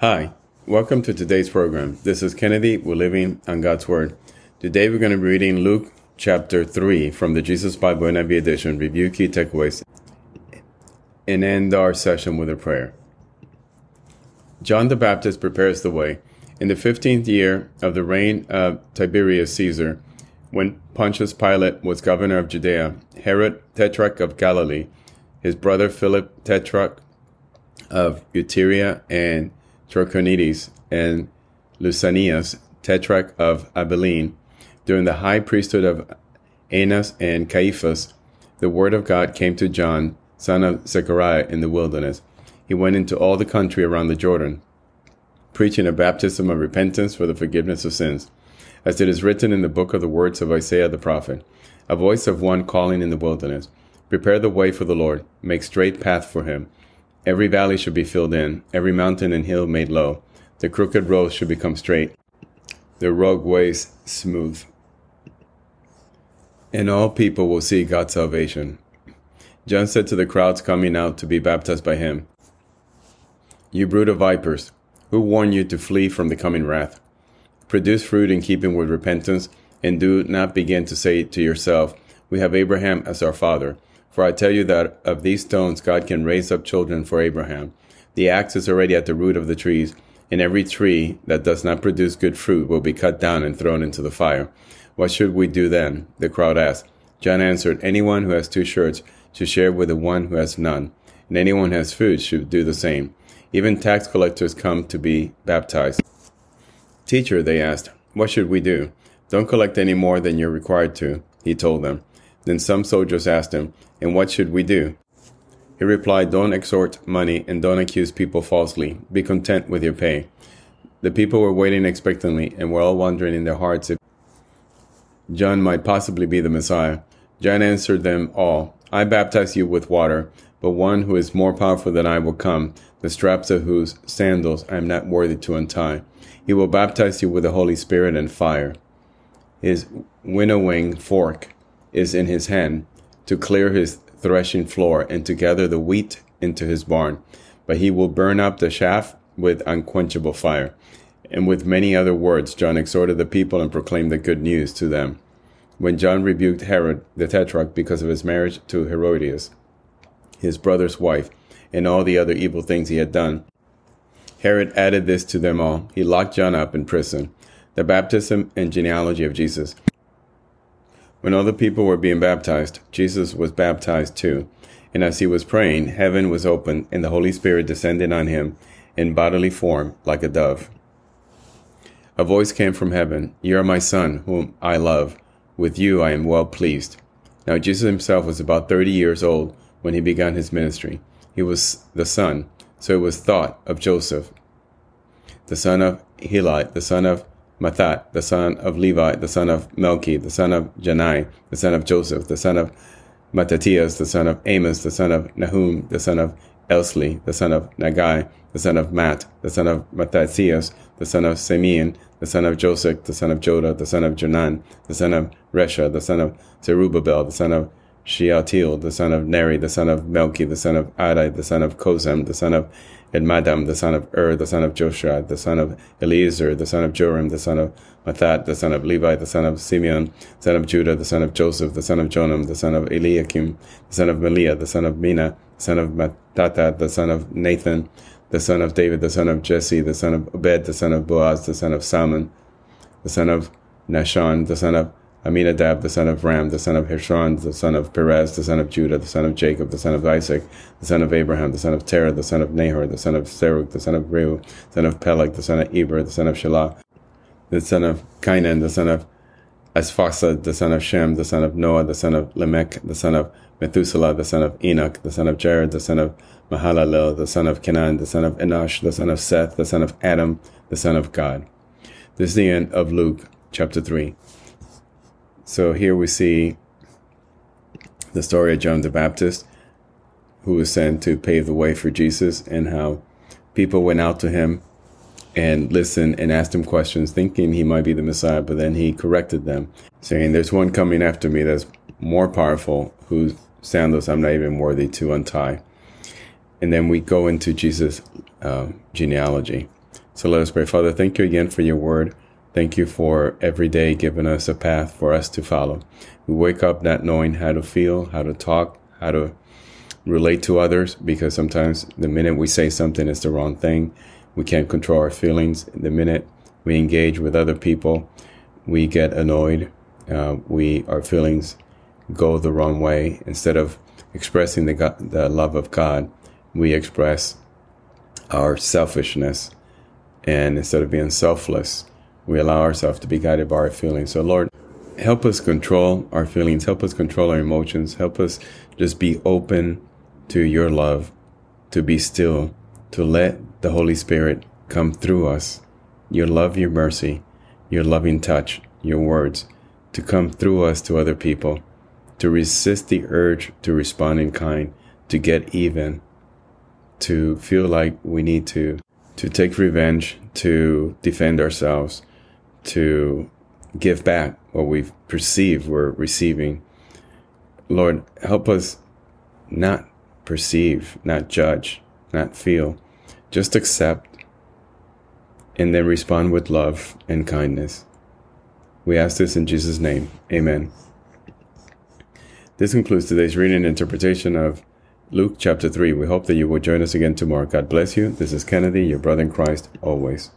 Hi, welcome to today's program. This is Kennedy. We're living on God's Word. Today we're going to be reading Luke chapter 3 from the Jesus Bible NIV edition, review key takeaways, and end our session with a prayer. John the Baptist prepares the way. In the 15th year of the reign of Tiberius Caesar, when Pontius Pilate was governor of Judea, Herod, tetrarch of Galilee, his brother Philip, tetrarch of Iturea and Traconitis, and Lysanias, tetrarch of Abilene, during the high priesthood of Annas and Caiaphas, the word of God came to John, son of Zechariah, in the wilderness. He went into all the country around the Jordan, preaching a baptism of repentance for the forgiveness of sins, as it is written in the book of the words of Isaiah the prophet, a voice of one calling in the wilderness, Prepare the way for the Lord, make straight path for him. Every valley should be filled in, every mountain and hill made low. The crooked roads should become straight, the rough ways smooth. And all people will see God's salvation. John said to the crowds coming out to be baptized by him, You brood of vipers, who warned you to flee from the coming wrath? Produce fruit in keeping with repentance, and do not begin to say to yourself, We have Abraham as our father. For I tell you that of these stones God can raise up children for Abraham. The axe is already at the root of the trees, and every tree that does not produce good fruit will be cut down and thrown into the fire. What should we do then? The crowd asked. John answered, Anyone who has two shirts should share with the one who has none, and anyone who has food should do the same. Even tax collectors come to be baptized. Teacher, they asked, what should we do? Don't collect any more than you're required to, he told them. Then some soldiers asked him, And what should we do? He replied, Don't extort money and don't accuse people falsely. Be content with your pay. The people were waiting expectantly and were all wondering in their hearts if John might possibly be the Messiah. John answered them all, I baptize you with water, but one who is more powerful than I will come, the straps of whose sandals I am not worthy to untie. He will baptize you with the Holy Spirit and fire. His winnowing fork is in his hand to clear his threshing floor and to gather the wheat into his barn. But he will burn up the chaff with unquenchable fire. And with many other words, John exhorted the people and proclaimed the good news to them. When John rebuked Herod the Tetrarch because of his marriage to Herodias, his brother's wife, and all the other evil things he had done, Herod added this to them all. He locked John up in prison. The baptism and genealogy of Jesus. When the people were being baptized, Jesus was baptized too. And as he was praying, heaven was opened, and the Holy Spirit descended on him in bodily form like a dove. A voice came from heaven You are my Son, whom I love. With you I am well pleased. Now Jesus himself was about thirty years old when he began his ministry. He was the son, so it was thought of Joseph, the son of Heli, the son of Matthat, the son of Levi, the son of Melki, the son of Jannai, the son of Joseph, the son of Mattathias, the son of Amos, the son of Nahum, the son of Esli, the son of Naggai, the son of Matt, the son of Mattathias, the son of Simeon, the son of Joseph, the son of Joda, the son of Joanan, the son of Rhesa, the son of Zerubbabel, the son of Shealtiel, the son of Neri, the son of Melki, the son of Addi, the son of Cosam, the son of Elmadam, the son of Ur, the son of Joshua, the son of Eliezer, the son of Jorim, the son of Matthat, the son of Levi, the son of Simeon, the son of Judah, the son of Joseph, the son of Jonam, the son of Eliakim, the son of Melea, the son of Menna, the son of Mattatha, the son of Nathan, the son of David, the son of Jesse, the son of Obed, the son of Boaz, the son of Salmon, the son of Nahshon, the son of Amminadab, the son of Ram, the son of Hezron, the son of Perez, the son of Judah, the son of Jacob, the son of Isaac, the son of Abraham, the son of Terah, the son of Nahor, the son of Serug, the son of Reu, the son of Peleg, the son of Eber, the son of Shelah, the son of Cainan, the son of Arphaxad, the son of Shem, the son of Noah, the son of Lamech, the son of Methuselah, the son of Enoch, the son of Jared, the son of Mahalalel, the son of Canaan, the son of Enosh, the son of Seth, the son of Adam, the son of God. This is the end of Luke chapter 3. So here we see the story of John the Baptist, who was sent to pave the way for Jesus, and how people went out to him and listened and asked him questions, thinking he might be the Messiah, but then he corrected them, saying, There's one coming after me that's more powerful, whose sandals I'm not even worthy to untie. And then we go into Jesus' uh, genealogy. So let us pray. Father, thank you again for your word. Thank you for every day giving us a path for us to follow. We wake up not knowing how to feel, how to talk, how to relate to others, because sometimes the minute we say something is the wrong thing. We can't control our feelings. The minute we engage with other people, we get annoyed. Uh, we our feelings go the wrong way. Instead of expressing the God, the love of God, we express our selfishness, and instead of being selfless, we allow ourselves to be guided by our feelings. So, Lord, help us control our feelings, help us control our emotions, help us just be open to your love, to be still, to let the Holy Spirit come through us, your love, your mercy, your loving touch, your words, to come through us to other people, to resist the urge to respond in kind, to get even, to feel like we need to to take revenge, to defend ourselves, to give back what we perceive we're receiving. Lord, help us not perceive, not judge, not feel, just accept, and then respond with love and kindness. We ask this in Jesus' name. Amen. This concludes today's reading and interpretation of Luke chapter 3. We hope that you will join us again tomorrow. God bless you. This is Kennedy, your brother in Christ, always.